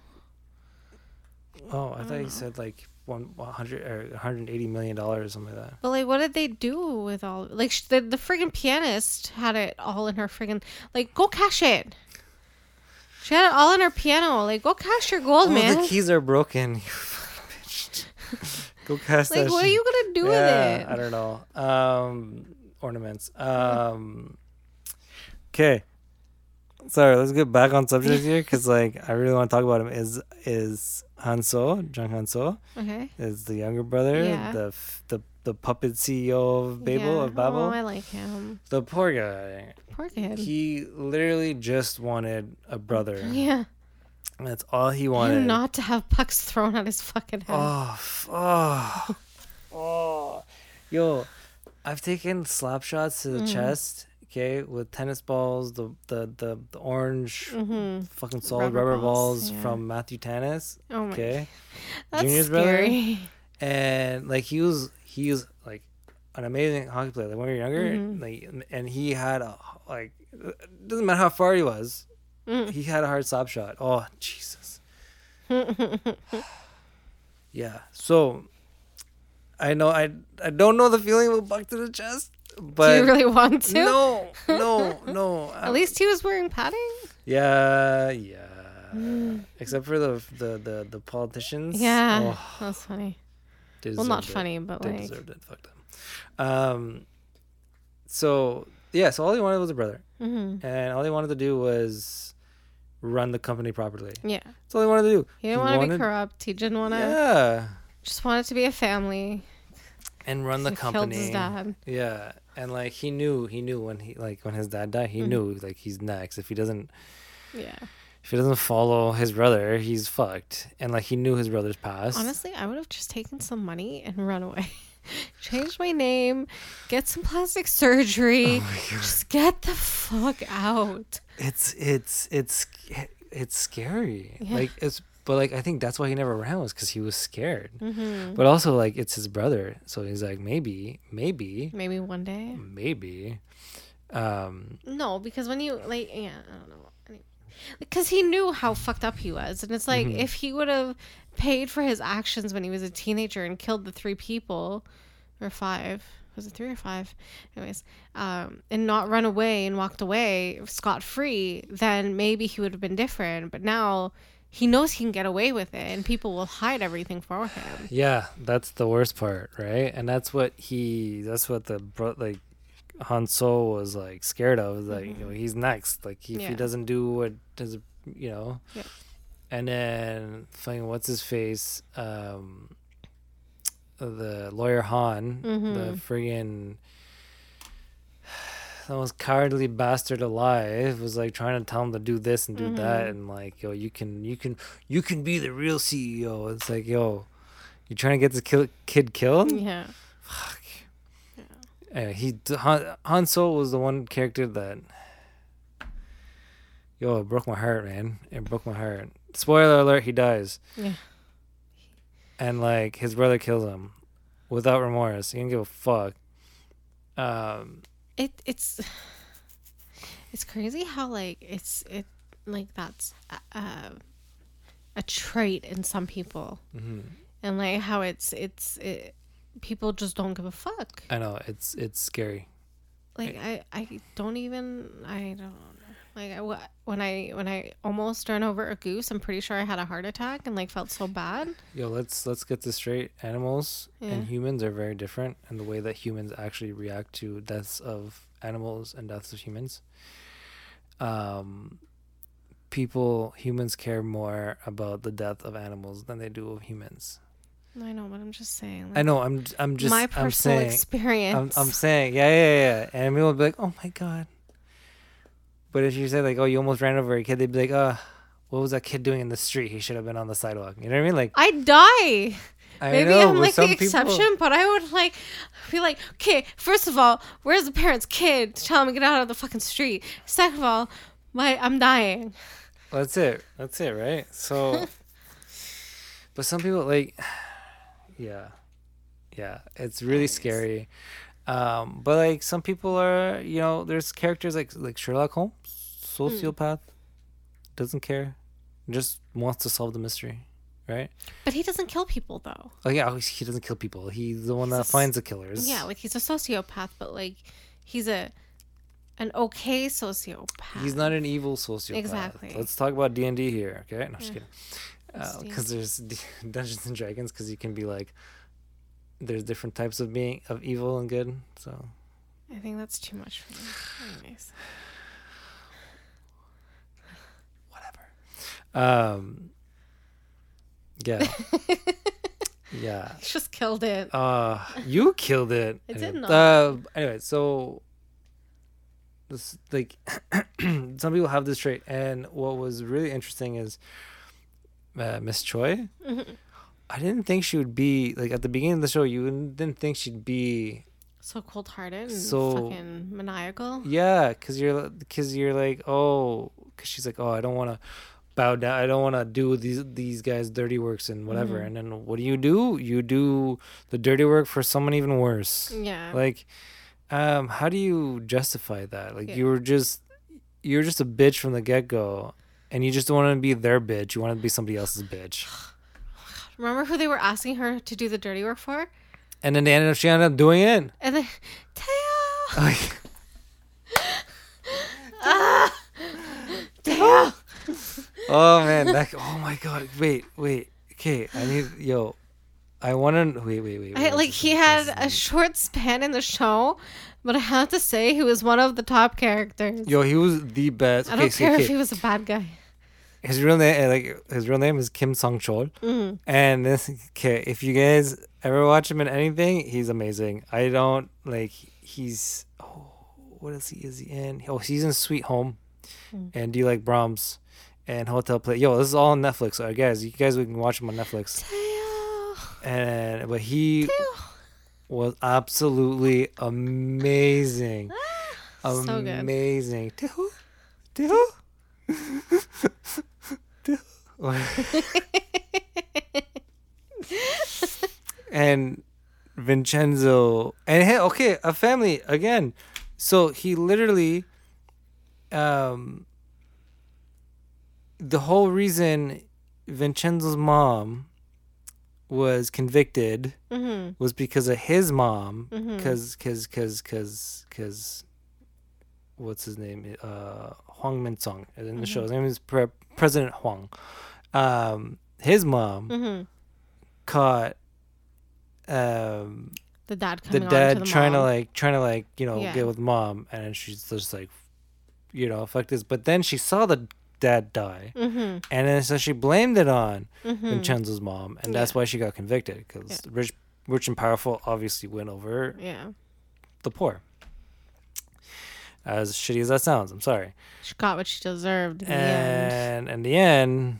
oh i thought he said like 100 or 180 million dollars or something like that But like, what did they do with all? Like, the the friggin' pianist had it all in her friggin' like. Go cash it. She had it all in her piano. Like, go cash your gold, oh, man. the keys are broken you bitch. go cast like, that what are you gonna do yeah, with it? I don't know. Um, ornaments. Um, okay. Sorry, let's get back on subject here because like I really want to talk about him. Is is Hanseo Jung Hanseo Okay. is the younger brother, Yeah. the f- the the puppet CEO of Babel Yeah. of Babel. Oh, I like him. the poor guy. Poor kid. He literally just wanted a brother. yeah. That's all he wanted. And not to have pucks thrown at his fucking head. Oh, oh, oh, yo! I've taken slap shots to the Mm. chest, okay, with tennis balls, the the the, the orange Mhm. fucking solid Rubber rubber, balls, balls, yeah. from Matthew Tanis, Oh my. okay, That's Junior's brother? and like he was he was like an amazing hockey player. Like when we were younger, Mhm. like and he had a like it doesn't matter how far he was, Mm. he had a hard slap shot. Oh Jesus. Yeah. So I know I I don't know the feeling of a buck to the chest, but Do you really want to? no, no, no. At least he was wearing padding. Yeah, yeah. Except for the the the, the politicians. Yeah, Oh, that's funny. Well, not it. funny, but They like, deserved it. Fuck them. Um. So yeah, so all he wanted was a brother, hmm and all he wanted to do was run the company properly. yeah, That's all he wanted to do. he didn't want to be corrupt. He didn't want to. Yeah. Just wanted to be a family. And run the company. Killed his dad. Yeah, and like he knew, he knew when he like when his dad died, he Mhm. knew like he's next. If he doesn't, Yeah. if he doesn't follow his brother, he's fucked. And like he knew his brother's past. Honestly, I would have just taken some money and run away. Change my name, get some plastic surgery. Oh just get the fuck out. It's it's it's it's scary. Yeah. Like it's but like I think that's why he never ran was because he was scared. hmm But also like it's his brother, so he's like maybe maybe Maybe one day. maybe. Um. No, because when you like, yeah, I don't know. Because he knew how fucked up he was, and it's like Mhm. if he would have paid for his actions when he was a teenager and killed the three people, or five, was it three or five? Anyways, um, and not run away and walked away scot free, then maybe he would have been different. But now he knows he can get away with it, and people will hide everything for him. Yeah, that's the worst part, right? And that's what he. That's what the bro like. Han Solo was like scared of. Like you know, he's next. Like if Mm-hmm. Yeah. he doesn't do what does you know. Yeah. And then fucking what's his face? Um, the lawyer Han, the Mhm. friggin' the most cowardly bastard alive was like trying to tell him to do this and do that Mhm. and like yo you can you can you can be the real CEO. It's like yo, you trying to get this kill, kid killed? Yeah. Fuck. Yeah, he Han, Han Solo was the one character that yo it broke my heart, man. It broke my heart. Spoiler alert: he dies, Yeah. and like his brother kills him without remorse. He didn't give a fuck. Um, It it's it's crazy how like it's it like that's a, a, a trait in some people, mhm. and like how it's it's it, people just don't give a fuck. I know it's it's scary. like I, I don't even I don't like I, when I when I almost ran over a goose I'm pretty sure I had a heart attack and like felt so bad Yo, let's let's get this straight. Animals Yeah. and humans are very different, and the way that humans actually react to deaths of animals and deaths of humans. Um, people, humans care more about the death of animals than they do of humans. I know but I'm just saying I know. I'm I'm just my I'm personal saying. I'm, experience I'm saying, yeah, yeah, yeah. And will be like, "Oh my god." But if you say like, "Oh, you almost ran over a kid," they'd be like, "Uh, what was that kid doing in the street? He should have been on the sidewalk." You know what I mean? Like, I'd die I maybe know, I'm like the some people- exception but I would like be like okay first of all where's the parent's kid to tell him to get out of the fucking street second of all my I'm dying That's it. That's it, right? So, but some people like, yeah, yeah, it's really Anyways. scary. Um, but like some people are, you know, there's characters like like Sherlock Holmes, sociopath, doesn't care, just wants to solve the mystery, right? but he doesn't kill people though Oh yeah, he doesn't kill people. He's the one He's that s- finds the killers. Yeah, like he's a sociopath, but like he's a an okay sociopath. He's not an evil sociopath. Exactly. Let's talk about D and D here, okay? No, just Yeah. Kidding. Because there's D- Dungeons and Dragons. Because you can be like, there's different types of being of evil and good. So I think that's too much for me. Anyways, whatever. Um. Yeah. yeah. just killed it. Uh, you killed it. I did Anyway, not. Uh, anyway, so this like some people have this trait, and what was really interesting is uh, Miss Choi. Mhm. I didn't think she would be like at the beginning of the show. You didn't think she'd be So cold hearted So- fucking maniacal. yeah, because you're because you're like oh, because she's like oh I don't want to bow down. I don't want to do these these guys dirty works and whatever. Mhm. And then what do you do? You do the dirty work for someone even worse. Yeah. like um how do you justify that like Yeah. you were just you're just a bitch from the get-go and you just don't want to be their bitch you want to be somebody else's bitch Remember who they were asking her to do the dirty work for? and then they ended up she ended up doing it And then Teo, ah, Teo. oh man that oh my god wait wait okay i need yo i want to wait wait wait, I, like he had a short span in the show, but I have to say he was one of the top characters. yo he was the best I don't so, care okay. if he was a bad guy. His real name like his real name is kim song chol Mm. And this, okay, if you guys ever watch him in anything, he's amazing. I don't like he's oh, what else he is he in? Oh, he's in Sweet Home, Hmm. and Do You Like Brahms, and Hotel Play. Yo, this is all on Netflix. So guys, you guys we can watch him on Netflix. And but he was absolutely amazing, Ah, so good. amazing. And Vincenzo and hey, okay, a family again. So he literally, um, the whole reason Vincenzo's mom was convicted Mm-hmm. was because of his mom, because because because because because what's his name? Uh, Huang Minsong in the show. His name is Pre- President Huang. um, his mom hmm caught um The dad the dad to the trying to like trying to like you know Yeah. get with mom, and she's just like, you know, fuck this. But then she saw the dad die, Mm-hmm. and then so she blamed it on Mm-hmm. Vincenzo's mom, and that's why she got convicted because rich, rich and powerful obviously went over Yeah. the poor. As shitty as that sounds, I'm sorry. She got what she deserved in the end. And in the end,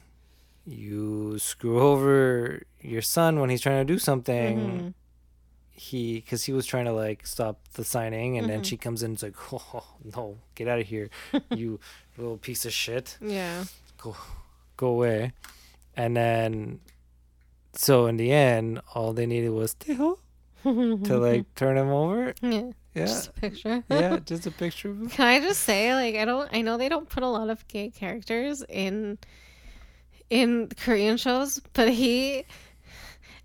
you screw over your son when he's trying to do something. Mhm. He, because he was trying to like stop the signing, and then Mhm. she comes in, and it's like, oh no, get out of here, you little piece of shit, Yeah. go go away. And then, so in the end, all they needed was Tejo to like turn him over. yeah. Yeah, Just a picture. yeah, just a picture of him. Can I just say, like, I don't, I know they don't put a lot of gay characters in, in Korean shows, but he,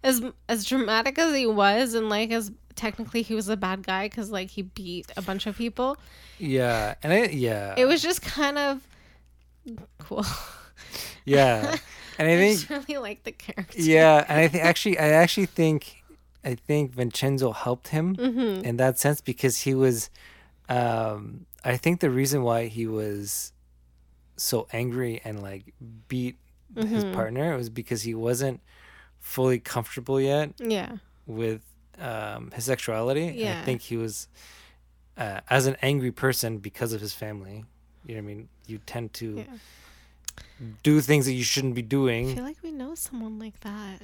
as as dramatic as he was, and like as technically he was a bad guy because like he beat a bunch of people. Yeah, and I, yeah, It was just kind of cool. yeah, and I I think just really like the character. Yeah, and I think actually, I actually think, I think Vincenzo helped him Mm-hmm. in that sense because he was, um, I think the reason why he was so angry and like beat his Mhm. partner was because he wasn't fully comfortable yet Yeah. with um, his sexuality. And I think he was, uh, as an angry person because of his family. You know what I mean? You tend to Yeah. do things that you shouldn't be doing. I doing. feel like we know someone like that.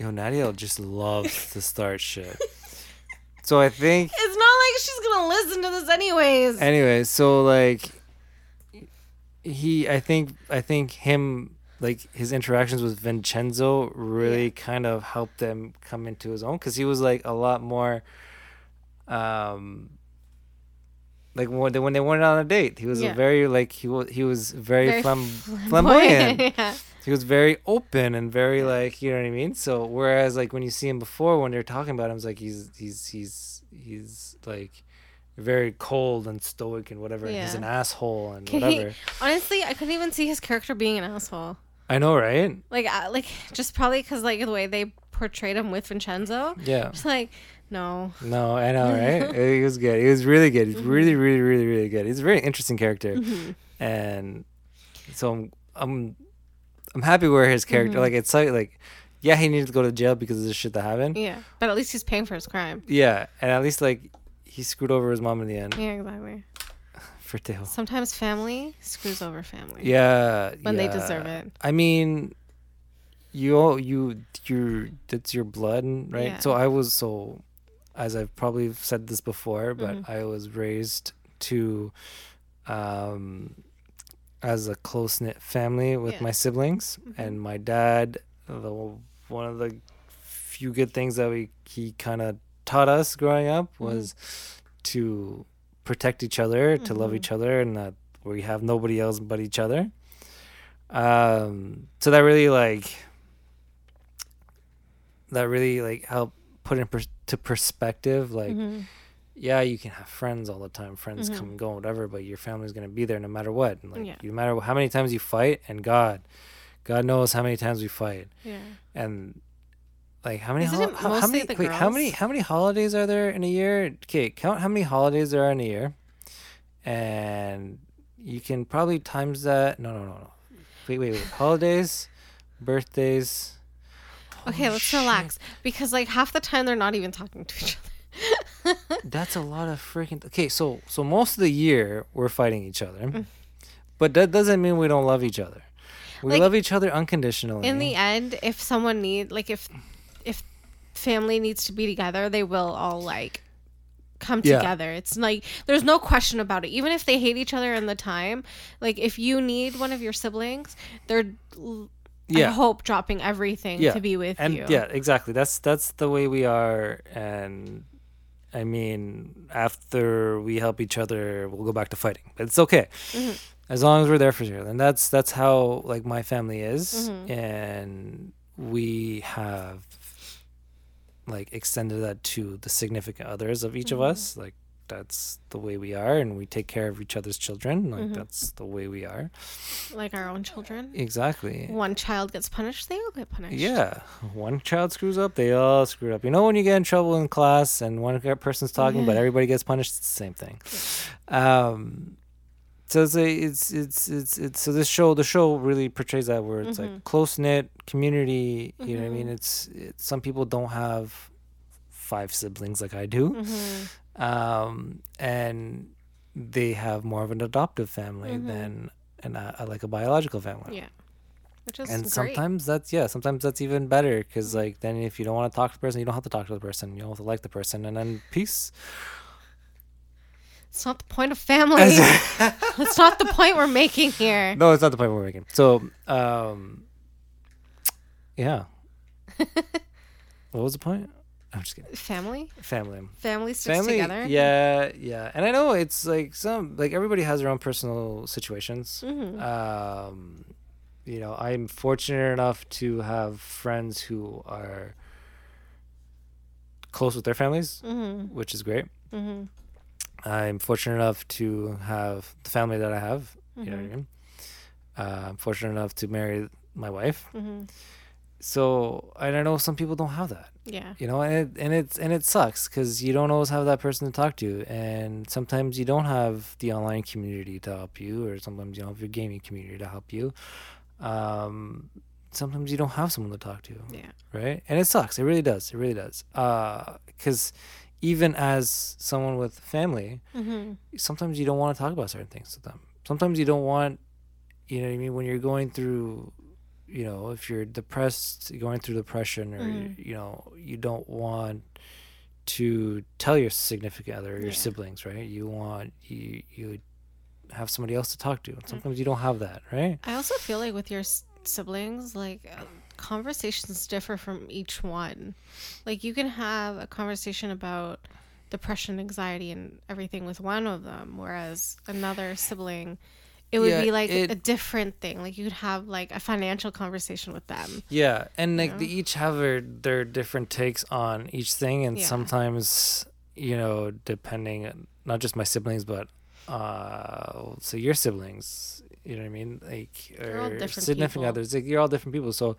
Yo, Nadia just loves to start shit. So I think It's not like she's gonna listen to this anyways. anyway, so like he I think I think him like his interactions with Vincenzo really Yeah. kind of helped him come into his own cuz he was like a lot more um like when they, when they went on a date, he was Yeah. a very like he was he was very, Very flam- flamboyant. yeah. he was very open and very like you know what I mean. So whereas like when you see him before, when they're talking about him, it's like he's he's he's he's like very cold and stoic and whatever. and He's an asshole and Can he- whatever. Honestly, I couldn't even see his character being an asshole. I know, right? Like, I, like just probably because like the way they portrayed him with Vincenzo. Yeah. Just like, no. No, I know, right? he was good. He was really good. He's Mm-hmm. really, really, really, really good. He's a very interesting character, and so I'm I'm I'm happy where his character Mm-hmm. like it's like like yeah he needed to go to jail because of the shit that happened. Yeah, but at least he's paying for his crime. Yeah, and at least like he screwed over his mom in the end Yeah, exactly. for Teo. Sometimes family screws over family. Yeah, When they deserve it. I mean, you all you you're that's your blood, right? Yeah. So I was so, as I've probably said this before, but Mhm. I was raised to, um, as a close knit family with Yeah. my siblings, and my dad. The one of the few good things that we he kind of taught us growing up was to protect each other, to love Mhm. each other, and that we have nobody else but each other. Um, so that really like that really like helped put in pers- to perspective. Like, Mhm. yeah, you can have friends all the time, friends Mhm. come and go, whatever, but your family's gonna be there no matter what. And, like, Yeah. no matter how many times you fight, and God, God knows how many times we fight, Yeah. and like how many hol- how, how many wait how many how many holidays are there in a year? Okay, count how many holidays there are in a year, and you can probably times that. No, no, no, no. Wait, wait, wait. Holidays, birthdays. Okay, let's shit. relax because like half the time they're not even talking to each other. That's a lot of freaking. Okay, so so most of the year we're fighting each other, Mm. but that doesn't mean we don't love each other. We Like, love each other unconditionally. In the end, if someone need like if if family needs to be together, they will all like come Yeah. together. It's like there's no question about it. Even if they hate each other in the time, like if you need one of your siblings, they're l- I yeah, hope dropping everything Yeah, to be with and you. yeah, exactly. That's that's the way we are, and I mean, after we help each other, we'll go back to fighting. But it's okay, Mhm. as long as we're there for each other. And that's that's how like my family is, Mhm. and we have like extended that to the significant others of each of Mhm. us, like that's the way we are and we take care of each other's children like Mhm. that's the way we are. Like our own children. exactly. One child gets punished, they all get punished. yeah. One child screws up they all screw up. You know when you get in trouble in class and one person's talking but everybody gets punished? It's the same thing. Um so it's a, it's it's it's it's so this show the show really portrays that where it's Mhm. like close knit community you know what i mean? Mhm. it's, it's some people don't have five siblings like i do. Hmm um, and they have more of an adoptive family Mhm. than an, uh, like a biological family. Yeah. Which is And great. sometimes that's yeah, sometimes that's even better because like then if you don't want to talk to the person, you don't have to talk to the person. You don't have to like the person, and then peace. It's not the point of family. That's not the point we're making here. no, it's not the point we're making. So, um, yeah. what was the point? I'm just kidding. Family? Family. Family sticks family together. yeah yeah and i know it's like some like everybody has their own personal situations hmm um you know i'm fortunate enough to have friends who are close with their families hmm which is great hmm i'm fortunate enough to have the family that i have you know what i Mhm. mean uh, i'm fortunate enough to marry my wife hmm so and i know some people don't have that. Yeah. you know and it and it's and it sucks because you don't always have that person to talk to and sometimes you don't have the online community to help you or sometimes you don't have your gaming community to help you. Um sometimes you don't have someone to talk to. Yeah. right? And it sucks. It really does. It really does. Uh because even as someone with family hmm sometimes you don't want to talk about certain things to them. Sometimes you don't want you know what i mean when you're going through you know if you're depressed going through depression or Mhm. you know you don't want to tell your significant other or your Yeah. siblings right you want you you have somebody else to talk to and Mm. sometimes you don't have that right I also feel like with your s- siblings, like uh, conversations differ from each one. Like you can have a conversation about depression, anxiety, and everything with one of them, whereas another sibling, it would Yeah, be like it- a different thing. Like you could have like a financial conversation with them. yeah and like know? they each have their their different takes on each thing and Yeah. sometimes you know depending not just my siblings but uh so your siblings you know what i mean like or significant people. others like you're all different people so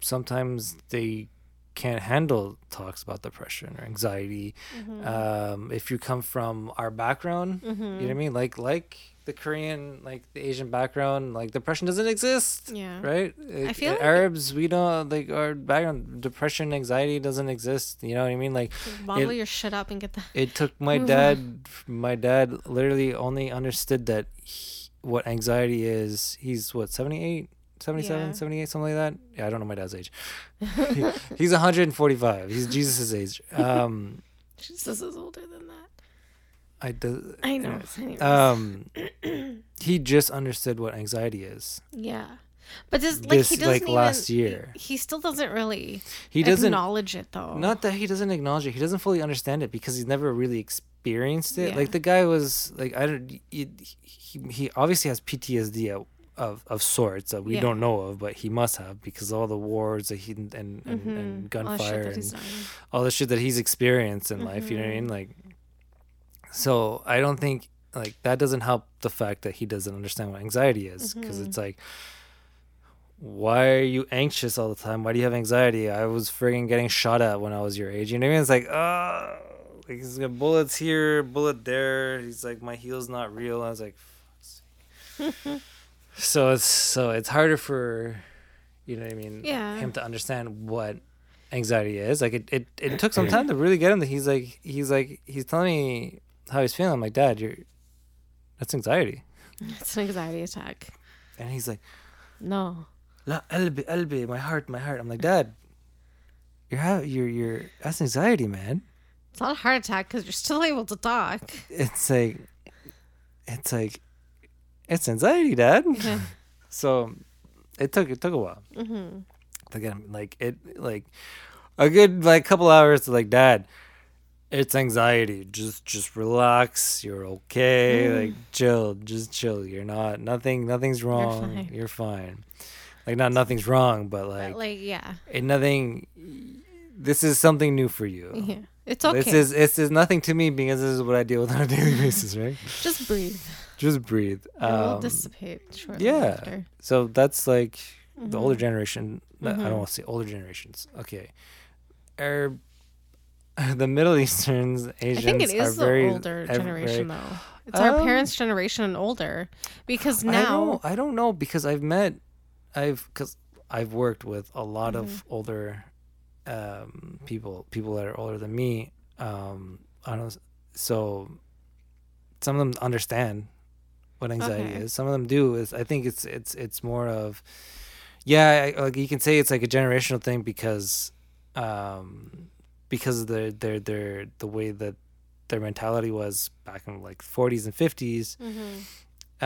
sometimes they can't handle talks about depression or anxiety Mm-hmm. um if you come from our background hmm you know what i mean like like the korean like the asian background like depression doesn't exist Yeah. right? Like, feel like- Arabs, we don't like our background. Depression, anxiety doesn't exist. You know what I mean? Like Bottle It- your shit up and get the. it took my dad. My dad literally only understood that he, what anxiety is. He's what 78, 77, Yeah. 78, something like that. Yeah, I don't know my dad's age. He- he's 145. He's Jesus's age. Um, Jesus is older than that. I do. I know. anyways. Um, he just understood what anxiety is. yeah. But this, like, this, he doesn't like, even, last year. He, still doesn't really He doesn't acknowledge it though. Not that he doesn't acknowledge it. He doesn't fully understand it because he's never really experienced it. Yeah. Like the guy was like I don't. He he, he obviously has PTSD of of, of sorts that we Yeah. don't know of, but he must have because all the wars that he and and, Mhm. and All gunfire he's and all the shit that he's experienced in life. You know what I mean? Like, so I don't think like that doesn't help the fact that he doesn't understand what anxiety is because Mhm. it's like. Why are you anxious all the time? Why do you have anxiety? I was friggin' getting shot at when I was your age. You know what I mean? It's like, uh like he's got bullets here, bullet there. He's like, my heel's not real. I was like, "Fuck's sake." so it's so it's harder for, you know what I mean? Yeah. Him to understand what anxiety is. Like it, it, it took some time to really get him. That he's like, he's like, he's telling me how he's feeling. I'm like, Dad, you're, that's anxiety. It's an anxiety attack. And he's like, No. La elbe, elbe, my heart, my heart. I'm like, Dad, you're ha- you're you're that's anxiety, man. It's not a heart attack because you're still able to talk. It's like, it's like, it's anxiety, Dad. So, it took it took a while hmm to get him like it like a good like couple hours to like, Dad, it's anxiety. Just just relax. You're okay. Mm. Like chill. Just chill. You're not nothing. Nothing's wrong. fine. You're fine. Like not nothing's wrong, but like Like, yeah. and nothing this is something new for you Yeah. It's okay. This is this is nothing to me because this is what I deal with on a daily basis, right? Just breathe. Just breathe. It will Um, dissipate shortly yeah. after. so that's like the older Mhm. generation. I Mhm. don't want to say older generations. Okay, Arab, the Middle Easterns, Asians I think it are the very older generation very- though. It's our Um, parents' generation and older, because I now don't, I don't know because I've met, I've because I've worked with a lot of Mm-hmm. older um, people, people that are older than me. Um, I don't. So some of them understand what anxiety Okay. is. Some of them do. Is I think it's it's it's more of yeah, I- like you can say it's like a generational thing because um because of their their their the way that their mentality was back in like 40s and 50s Mhm.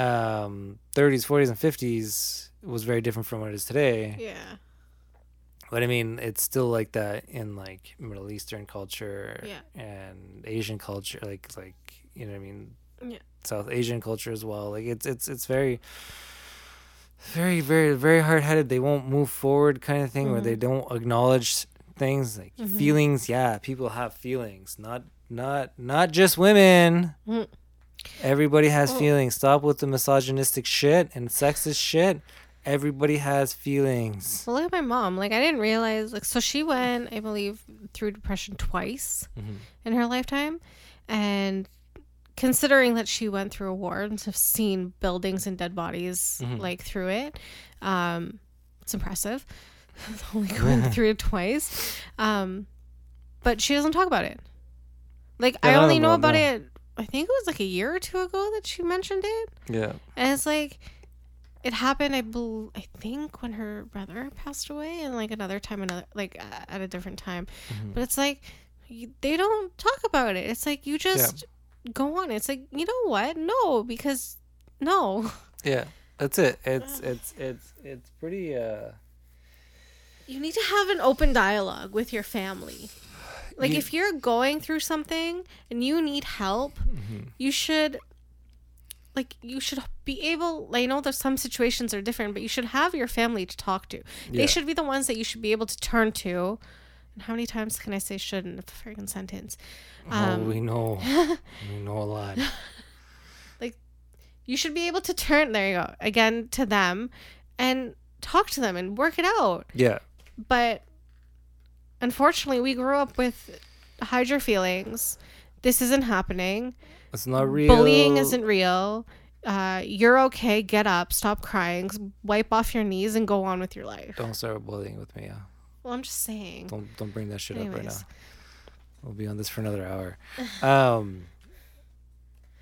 um 30s 40s and 50s was very different from what it is today yeah, but i mean it's still like that in like middle eastern culture Yeah. and asian culture like like you know what i mean Yeah. south asian culture as well like it's it's it's very very very very hard-headed they won't move forward kind of thing where they don't acknowledge things like Mhm. feelings yeah people have feelings not not not just women Mhm. everybody has Well- feelings stop with the misogynistic shit and sexist shit everybody has feelings Well, look at my mom. Like, I didn't realize. Like, so she went, I believe, through depression twice Mhm. in her lifetime, and considering that she went through a war and have seen buildings and dead bodies Mhm. like through it, um, it's impressive. Only going through it twice, um, but she doesn't talk about it. Like, Yeah, I only them know about no. it. I think it was like a year or two ago that she mentioned it. yeah And it's like it happened. I bel I think when her brother passed away, and like another time, another like uh, at a different time. Mhm. But it's like they don't talk about it. It's like you just go on. It's like you know what? No, because no, yeah that's it it's it's it's it's pretty uh you need to have an open dialogue with your family. Like You- if you're going through something and you need help, mhm. you should like you should be able I know that some situations are different, but you should have your family to talk to. Yeah. They should be the ones that you should be able to turn to. And how many times can I say should in a freaking sentence? oh, Um, we know we know a lot like, You should be able to turn there you go again to them and talk to them and work it out. yeah But unfortunately, we grew up with hide your feelings. This isn't happening. it's not real Bullying isn't real. Uh, you're okay. Get up. Stop crying. Wipe off your knees and go on with your life. don't start bullying with me yeah Well, I'm just saying. don't don't bring that shit up right now. We'll be on this for another hour. Um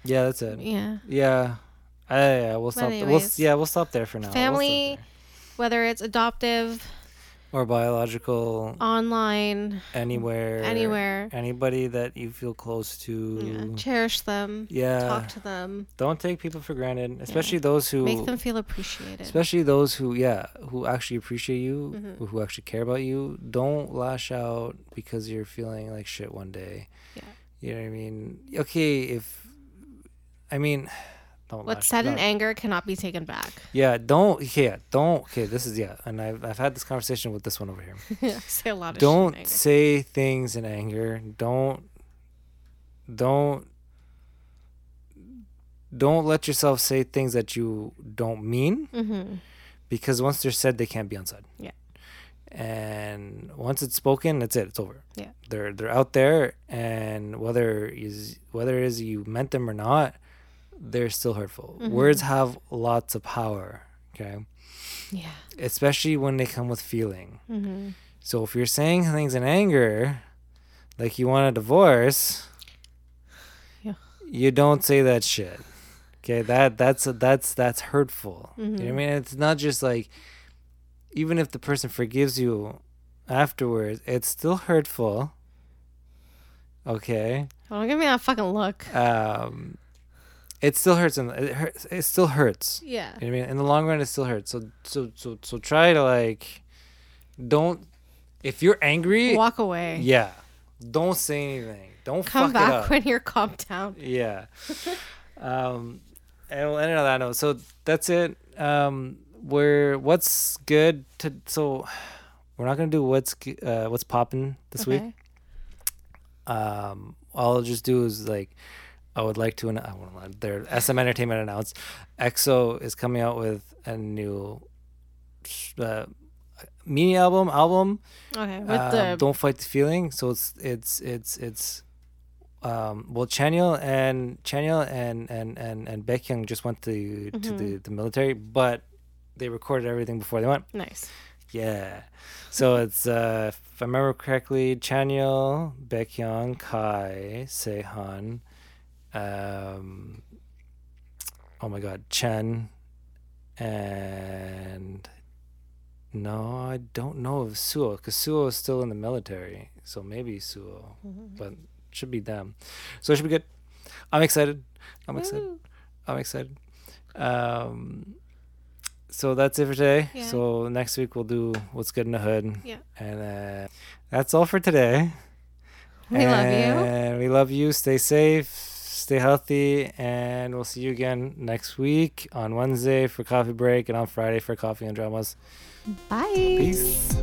yeah that's it. Yeah. yeah. I, yeah we'll stop we'll yeah we'll stop there for now. We'll Family, there. whether it's adoptive, or biological online, anywhere anywhere, anybody that you feel close yeah, to cherish them. yeah, Talk to them. don't take people for granted especially those who Make them feel appreciated. especially those who yeah who actually appreciate you Mhm. who actually care about you don't lash out because you're feeling like shit one day Yeah. you know what i mean okay if i mean don't What's said in anger cannot be taken back. yeah don't yeah don't okay this is yeah and i've, I've had this conversation with this one over here I say a lot of don't shit in anger. say things in anger don't don't don't let yourself say things that you don't mean Mm-hmm. because once they're said they can't be unsaid Yeah. and once it's spoken that's it it's over Yeah. they're they're out there and whether is whether it is you meant them or not they're still hurtful Mhm. words have lots of power okay Yeah. especially when they come with feeling Mm-hmm. so if you're saying things in anger, like you want a divorce, Yeah. you don't say that shit. Okay, that that's that's that's hurtful. You know what I Mhm. mean? It's not just like even if the person forgives you afterwards, it's still hurtful. Okay. Don't give me that fucking look. Um it still hurts and it hurts it still hurts. Yeah. You know what I mean? In the long run, it still hurts. So, so, so, so try to like, don't. If you're angry, Walk away. yeah, don't say anything. Don't Come fuck it back when you're calmed down. yeah. um, and we'll end it on that note. So that's it. Um, we're what's good to so we're not gonna do what's uh what's popping this week. Um, all I'll just do is like, I would like to. I want. Their SM Entertainment announced, EXO is coming out with a new uh, mini album. Album. Okay. With um, the Don't fight the feeling. So it's it's it's it's. Um, well, Chanyeol and Chanyeol and and and and Baekhyun just went to to the the military, but they recorded everything before they went. nice. Yeah. So it's uh if I remember correctly, Chanyeol, Baekhyun, Kai, Sehun, um oh my god, Chen and no, I don't know of Suho because Suho is still in the military, so maybe Suho, but should be them. So it should be good. I'm excited. I'm excited. I'm excited. Um, so that's it for today. Yeah. So next week we'll do what's good in the hood. Yeah. And uh, that's all for today. We love you. And we love you. Stay safe. Stay healthy. And we'll see you again next week on Wednesday for coffee break and on Friday for coffee and dramas. Bye. Peace.